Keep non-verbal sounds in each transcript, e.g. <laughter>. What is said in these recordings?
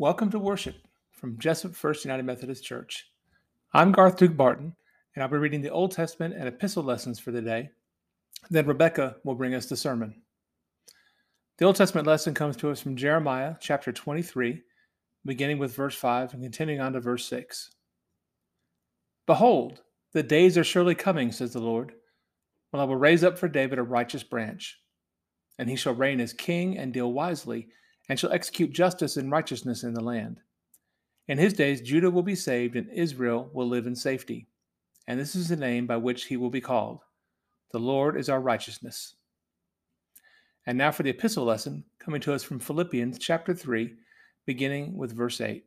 Welcome to worship from Jessup First United Methodist Church. I'm Garth Duke Barton, and I'll be reading the Old Testament and epistle lessons for the day. Then Rebecca will bring us the sermon. The Old Testament lesson comes to us from Jeremiah chapter 23, beginning with verse 5 and continuing on to verse 6. Behold, the days are surely coming, says the Lord, when I will raise up for David a righteous branch, and he shall reign as king and deal wisely and shall execute justice and righteousness in the land. In his days, Judah will be saved, and Israel will live in safety. And this is the name by which he will be called The Lord is our righteousness. And now for the epistle lesson, coming to us from Philippians chapter 3, beginning with verse 8.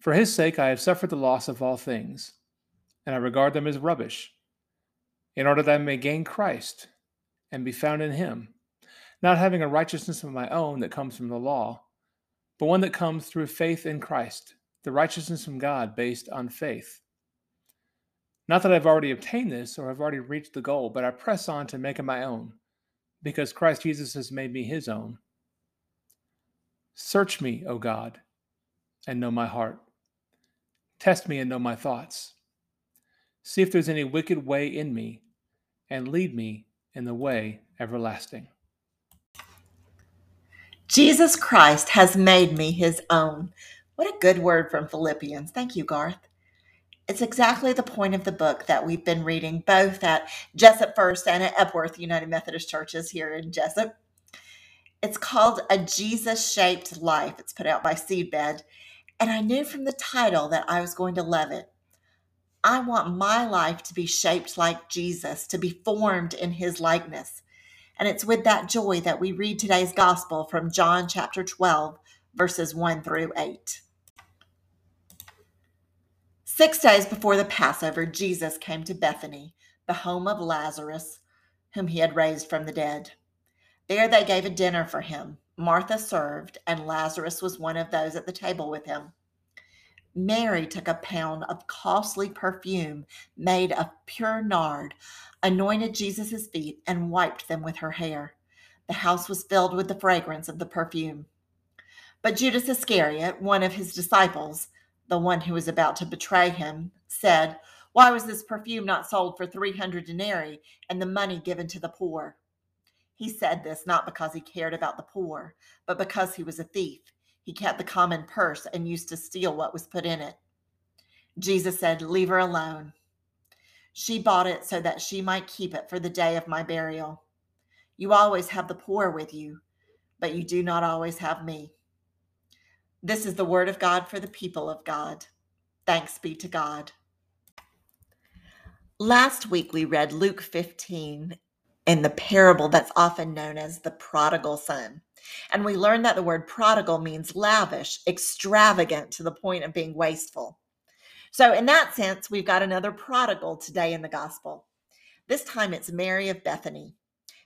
For his sake I have suffered the loss of all things, and I regard them as rubbish, in order that I may gain Christ and be found in him not having a righteousness of my own that comes from the law, but one that comes through faith in Christ, the righteousness from God based on faith. Not that I've already obtained this or have already reached the goal, but I press on to make it my own, because Christ Jesus has made me his own. Search me, O God, and know my heart. Test me and know my thoughts. See if there's any wicked way in me, and lead me in the way everlasting. Jesus Christ has made me his own. What a good word from Philippians. Thank you, Garth. It's exactly the point of the book that we've been reading both at Jessup First and at Epworth United Methodist Churches here in Jessup. It's called A Jesus Shaped Life. It's put out by Seedbed. And I knew from the title that I was going to love it. I want my life to be shaped like Jesus, to be formed in his likeness. And it's with that joy that we read today's gospel from John chapter 12, verses 1 through 8. Six days before the Passover, Jesus came to Bethany, the home of Lazarus, whom he had raised from the dead. There they gave a dinner for him. Martha served, and Lazarus was one of those at the table with him. Mary took a pound of costly perfume made of pure nard, anointed Jesus' feet, and wiped them with her hair. The house was filled with the fragrance of the perfume. But Judas Iscariot, one of his disciples, the one who was about to betray him, said, Why was this perfume not sold for 300 denarii and the money given to the poor? He said this not because he cared about the poor, but because he was a thief he kept the common purse and used to steal what was put in it. Jesus said, Leave her alone. She bought it so that she might keep it for the day of my burial. You always have the poor with you, but you do not always have me. This is the word of God for the people of God. Thanks be to God. Last week we read Luke 15 in the parable that's often known as the prodigal son. And we learned that the word prodigal means lavish, extravagant to the point of being wasteful. So, in that sense, we've got another prodigal today in the gospel. This time it's Mary of Bethany.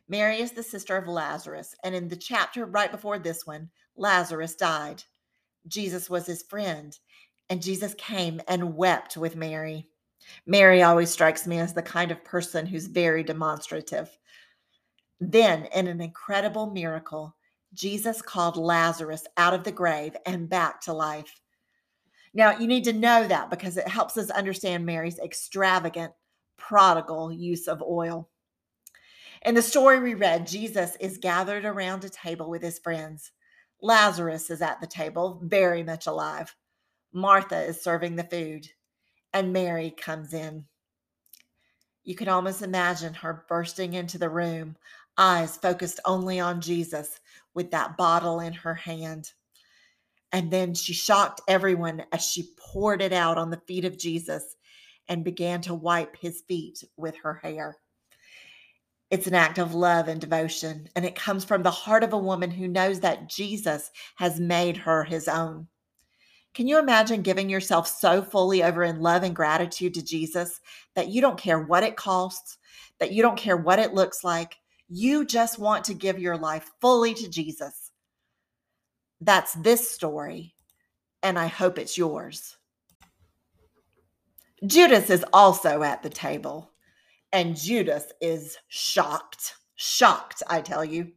Mary is the sister of Lazarus. And in the chapter right before this one, Lazarus died. Jesus was his friend. And Jesus came and wept with Mary. Mary always strikes me as the kind of person who's very demonstrative. Then, in an incredible miracle, Jesus called Lazarus out of the grave and back to life. Now, you need to know that because it helps us understand Mary's extravagant, prodigal use of oil. In the story we read, Jesus is gathered around a table with his friends. Lazarus is at the table, very much alive. Martha is serving the food, and Mary comes in. You can almost imagine her bursting into the room, eyes focused only on Jesus, with that bottle in her hand. And then she shocked everyone as she poured it out on the feet of Jesus and began to wipe his feet with her hair. It's an act of love and devotion, and it comes from the heart of a woman who knows that Jesus has made her his own. Can you imagine giving yourself so fully over in love and gratitude to Jesus that you don't care what it costs, that you don't care what it looks like, you just want to give your life fully to Jesus. That's this story, and I hope it's yours. Judas is also at the table, and Judas is shocked. Shocked, I tell you.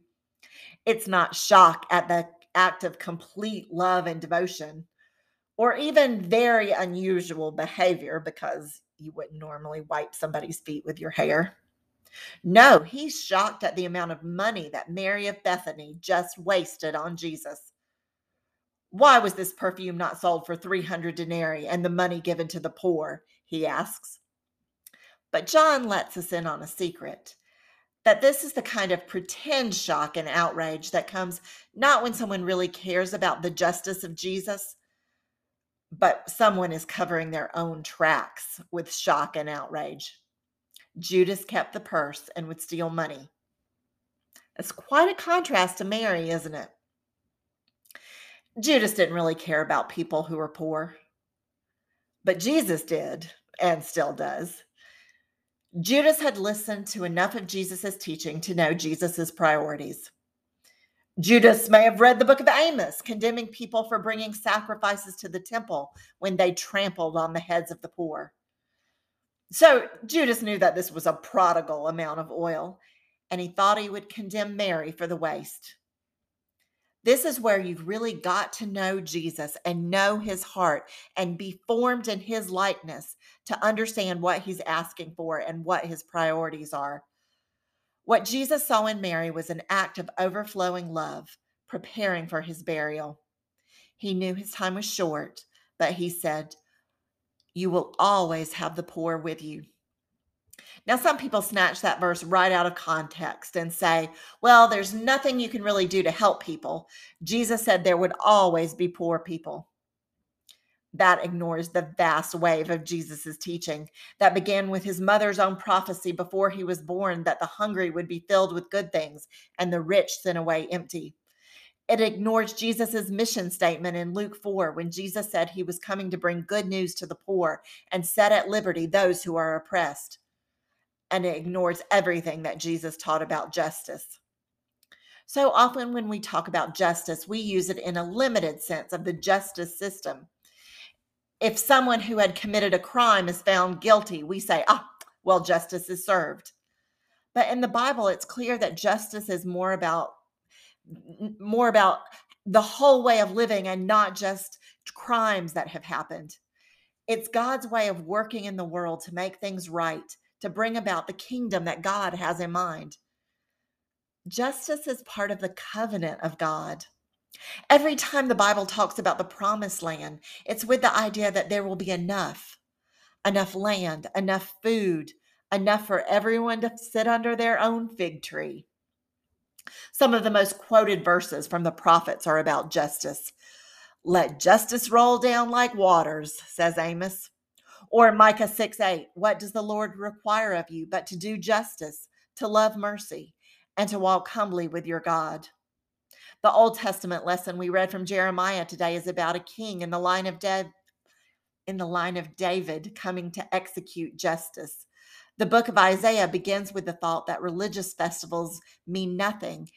It's not shock at the act of complete love and devotion, or even very unusual behavior because you wouldn't normally wipe somebody's feet with your hair. No, he's shocked at the amount of money that Mary of Bethany just wasted on Jesus. Why was this perfume not sold for 300 denarii and the money given to the poor? He asks. But John lets us in on a secret that this is the kind of pretend shock and outrage that comes not when someone really cares about the justice of Jesus, but someone is covering their own tracks with shock and outrage. Judas kept the purse and would steal money. It's quite a contrast to Mary, isn't it? Judas didn't really care about people who were poor, but Jesus did and still does. Judas had listened to enough of Jesus' teaching to know Jesus' priorities. Judas may have read the book of Amos, condemning people for bringing sacrifices to the temple when they trampled on the heads of the poor. So Judas knew that this was a prodigal amount of oil, and he thought he would condemn Mary for the waste. This is where you've really got to know Jesus and know his heart and be formed in his likeness to understand what he's asking for and what his priorities are. What Jesus saw in Mary was an act of overflowing love, preparing for his burial. He knew his time was short, but he said, You will always have the poor with you. Now, some people snatch that verse right out of context and say, well, there's nothing you can really do to help people. Jesus said there would always be poor people. That ignores the vast wave of Jesus' teaching that began with his mother's own prophecy before he was born that the hungry would be filled with good things and the rich sent away empty. It ignores Jesus' mission statement in Luke 4 when Jesus said he was coming to bring good news to the poor and set at liberty those who are oppressed and it ignores everything that Jesus taught about justice. So often, when we talk about justice, we use it in a limited sense of the justice system. If someone who had committed a crime is found guilty, we say, ah, well, justice is served. But in the Bible, it's clear that justice is more about more about the whole way of living and not just crimes that have happened. It's God's way of working in the world to make things right to bring about the kingdom that God has in mind. Justice is part of the covenant of God. Every time the Bible talks about the promised land, it's with the idea that there will be enough enough land, enough food, enough for everyone to sit under their own fig tree. Some of the most quoted verses from the prophets are about justice. Let justice roll down like waters, says Amos. Or Micah 6 8, what does the Lord require of you but to do justice, to love mercy, and to walk humbly with your God? The Old Testament lesson we read from Jeremiah today is about a king in the line of dead in the line of David coming to execute justice. The book of Isaiah begins with the thought that religious festivals mean nothing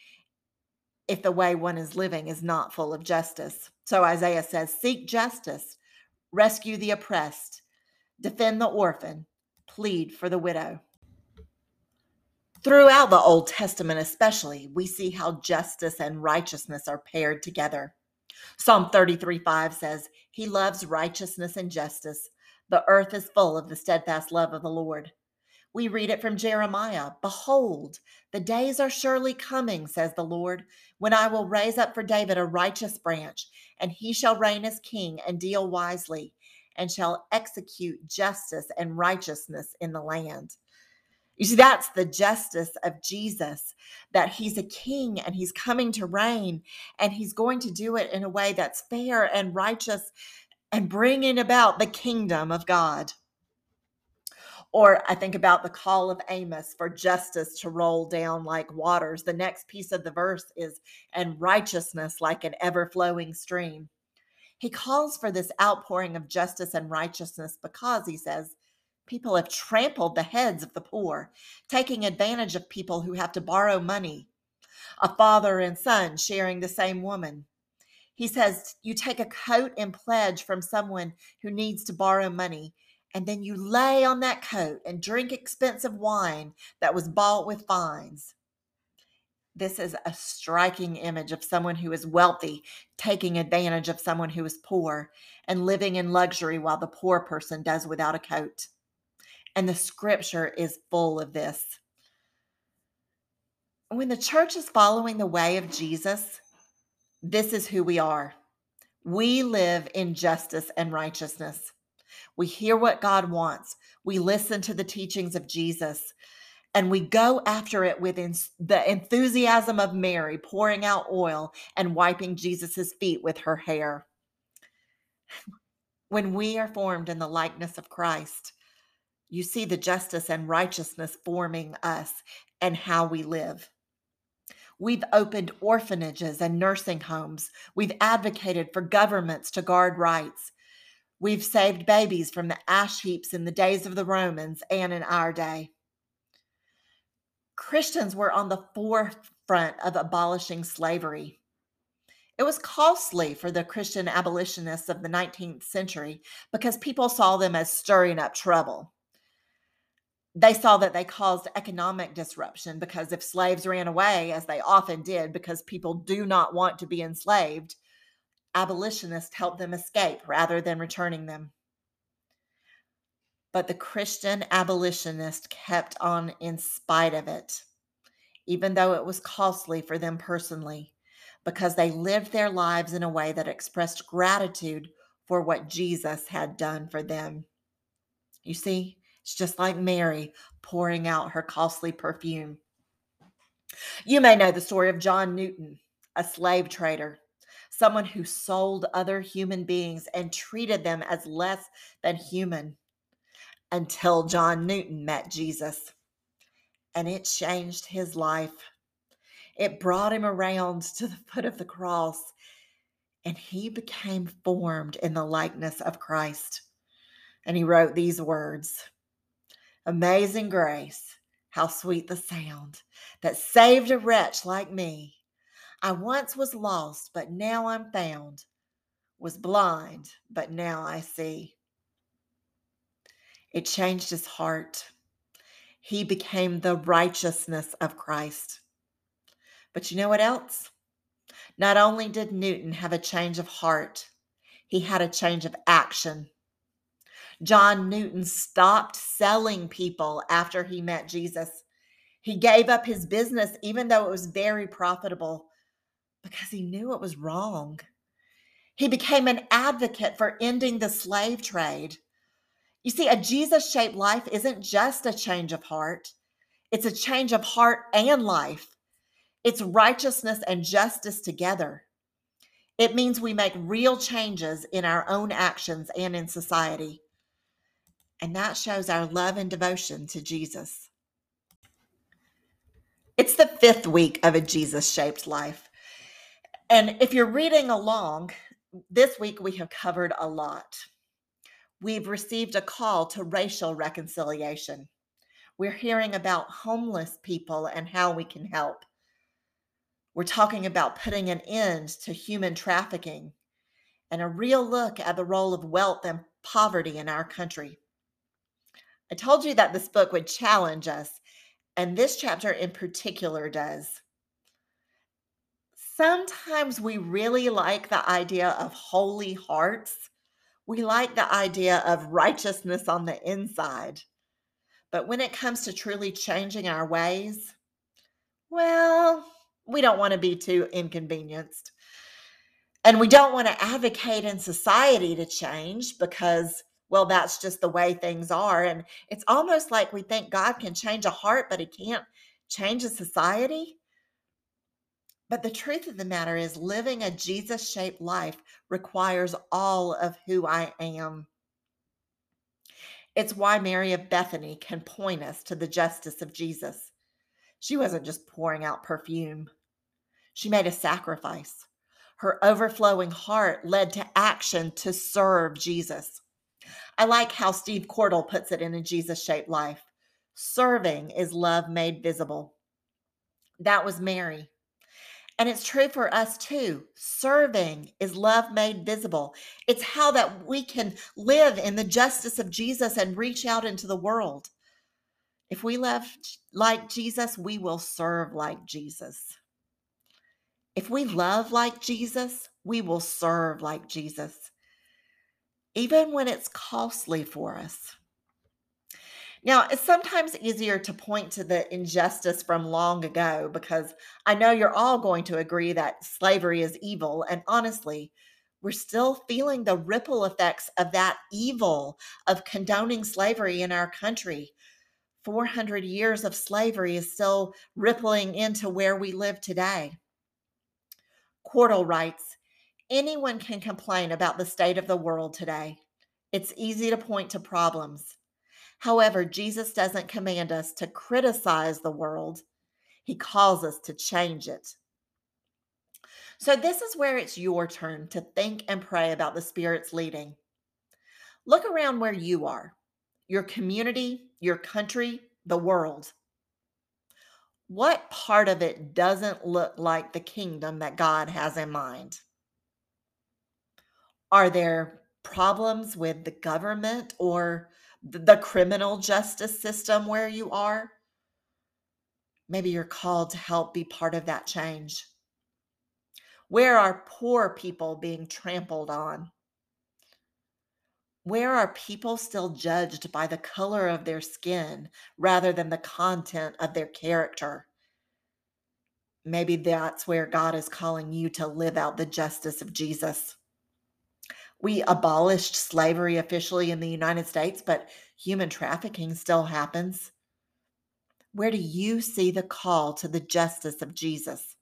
if the way one is living is not full of justice. So Isaiah says, Seek justice, rescue the oppressed, defend the orphan, plead for the widow. Throughout the Old Testament, especially, we see how justice and righteousness are paired together. Psalm 33 5 says, He loves righteousness and justice. The earth is full of the steadfast love of the Lord. We read it from Jeremiah Behold, the days are surely coming, says the Lord, when I will raise up for David a righteous branch, and he shall reign as king and deal wisely and shall execute justice and righteousness in the land. You see, that's the justice of Jesus, that he's a king and he's coming to reign, and he's going to do it in a way that's fair and righteous and bringing about the kingdom of God. Or I think about the call of Amos for justice to roll down like waters. The next piece of the verse is, and righteousness like an ever flowing stream. He calls for this outpouring of justice and righteousness because, he says, people have trampled the heads of the poor, taking advantage of people who have to borrow money, a father and son sharing the same woman. He says, You take a coat and pledge from someone who needs to borrow money, and then you lay on that coat and drink expensive wine that was bought with fines. this is a striking image of someone who is wealthy taking advantage of someone who is poor and living in luxury while the poor person does without a coat. And the scripture is full of this. When the church is following the way of Jesus, this is who we are. We live in justice and righteousness. We hear what God wants. We listen to the teachings of Jesus and we go after it with the enthusiasm of Mary pouring out oil and wiping Jesus's feet with her hair. <sighs> When we are formed in the likeness of Christ, you see the justice and righteousness forming us and how we live. We've opened orphanages and nursing homes. We've advocated for governments to guard rights. We've saved babies from the ash heaps in the days of the Romans and in our day. Christians were on the forefront of abolishing slavery. It was costly for the Christian abolitionists of the 19th century because people saw them as stirring up trouble. They saw that they caused economic disruption because if slaves ran away, as they often did, because people do not want to be enslaved, abolitionists helped them escape rather than returning them. But the Christian abolitionist kept on in spite of it, even though it was costly for them personally, because they lived their lives in a way that expressed gratitude for what Jesus had done for them. You see, it's just like Mary pouring out her costly perfume. You may know the story of John Newton, a slave trader, someone who sold other human beings and treated them as less than human until John Newton met Jesus. And it changed his life. It brought him around to the foot of the cross, and he became formed in the likeness of Christ. And he wrote these words Amazing grace, how sweet the sound that saved a wretch like me. I once was lost, but now I'm found, was blind, but now I see. It changed his heart. He became the righteousness of Christ. But you know what else? Not only did Newton have a change of heart, he had a change of action. John Newton stopped selling people after he met Jesus. He gave up his business, even though it was very profitable, because he knew it was wrong. He became an advocate for ending the slave trade. You see, a Jesus shaped life isn't just a change of heart, it's a change of heart and life. It's righteousness and justice together. It means we make real changes in our own actions and in society. And that shows our love and devotion to Jesus. It's the fifth week of a Jesus shaped life. And if you're reading along, this week we have covered a lot we've received a call to racial reconciliation. We're hearing about homeless people and how we can help. We're talking about putting an end to human trafficking and a real look at the role of wealth and poverty in our country. I told you that this book would challenge us, and this chapter in particular does. Sometimes we really like the idea of holy hearts we like the idea of righteousness on the inside. But when it comes to truly changing our ways, well, we don't want to be too inconvenienced. And we don't want to advocate in society to change because, well, that's just the way things are. And it's almost like we think God can change a heart, but he can't change a society. But the truth of the matter is, living a Jesus shaped life requires all of who I am. It's why Mary of Bethany can point us to the justice of Jesus. She wasn't just pouring out perfume, she made a sacrifice. Her overflowing heart led to action to serve Jesus. I like how Steve Cordle puts it in a Jesus shaped life. Serving is love made visible. That was Mary. And it's true for us too. Serving is love made visible. It's how that we can live in the justice of Jesus and reach out into the world. If we love like Jesus, we will serve like Jesus. If we love like Jesus, we will serve like Jesus, even when it's costly for us. Now, it's sometimes easier to point to the injustice from long ago because I know you're all going to agree that slavery is evil. And honestly, we're still feeling the ripple effects of that evil of condoning slavery in our country. 400 years of slavery is still rippling into where we live today. Cordle writes Anyone can complain about the state of the world today. It's easy to point to problems. However, Jesus doesn't command us to criticize the world, He calls us to change it. So, this is where it's your turn to think and pray about the Spirit's leading. Look around where you are, your community, your country, the world. What part of it doesn't look like the kingdom that God has in mind? Are there problems with the government or the criminal justice system where you are, maybe you're called to help be part of that change. Where are poor people being trampled on? Where are people still judged by the color of their skin rather than the content of their character? Maybe that's where God is calling you to live out the justice of Jesus. We abolished slavery officially in the United States, but human trafficking still happens. Where do you see the call to the justice of Jesus?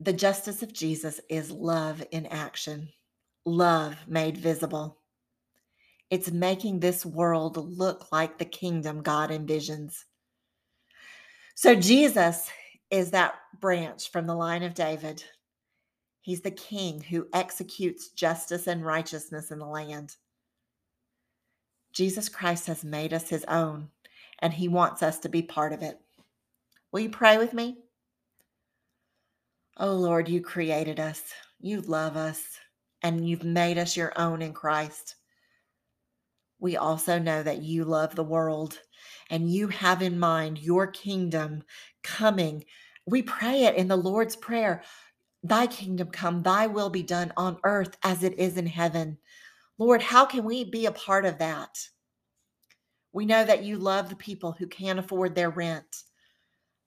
The justice of Jesus is love in action, love made visible. It's making this world look like the kingdom God envisions. So, Jesus is that branch from the line of David He's the king who executes justice and righteousness in the land. Jesus Christ has made us his own, and he wants us to be part of it. Will you pray with me? Oh Lord, you created us, you love us, and you've made us your own in Christ. We also know that you love the world and you have in mind your kingdom coming. We pray it in the Lord's Prayer Thy kingdom come, thy will be done on earth as it is in heaven. Lord, how can we be a part of that? We know that you love the people who can't afford their rent,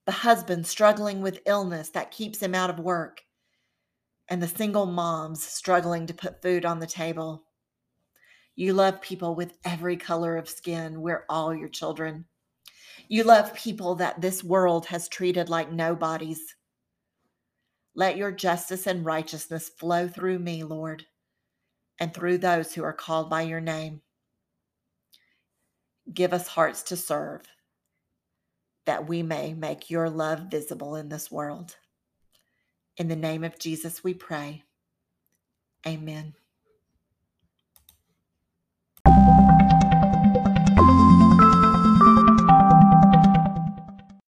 the husband struggling with illness that keeps him out of work, and the single moms struggling to put food on the table. You love people with every color of skin. We're all your children. You love people that this world has treated like nobodies. Let your justice and righteousness flow through me, Lord, and through those who are called by your name. Give us hearts to serve, that we may make your love visible in this world. In the name of Jesus, we pray. Amen.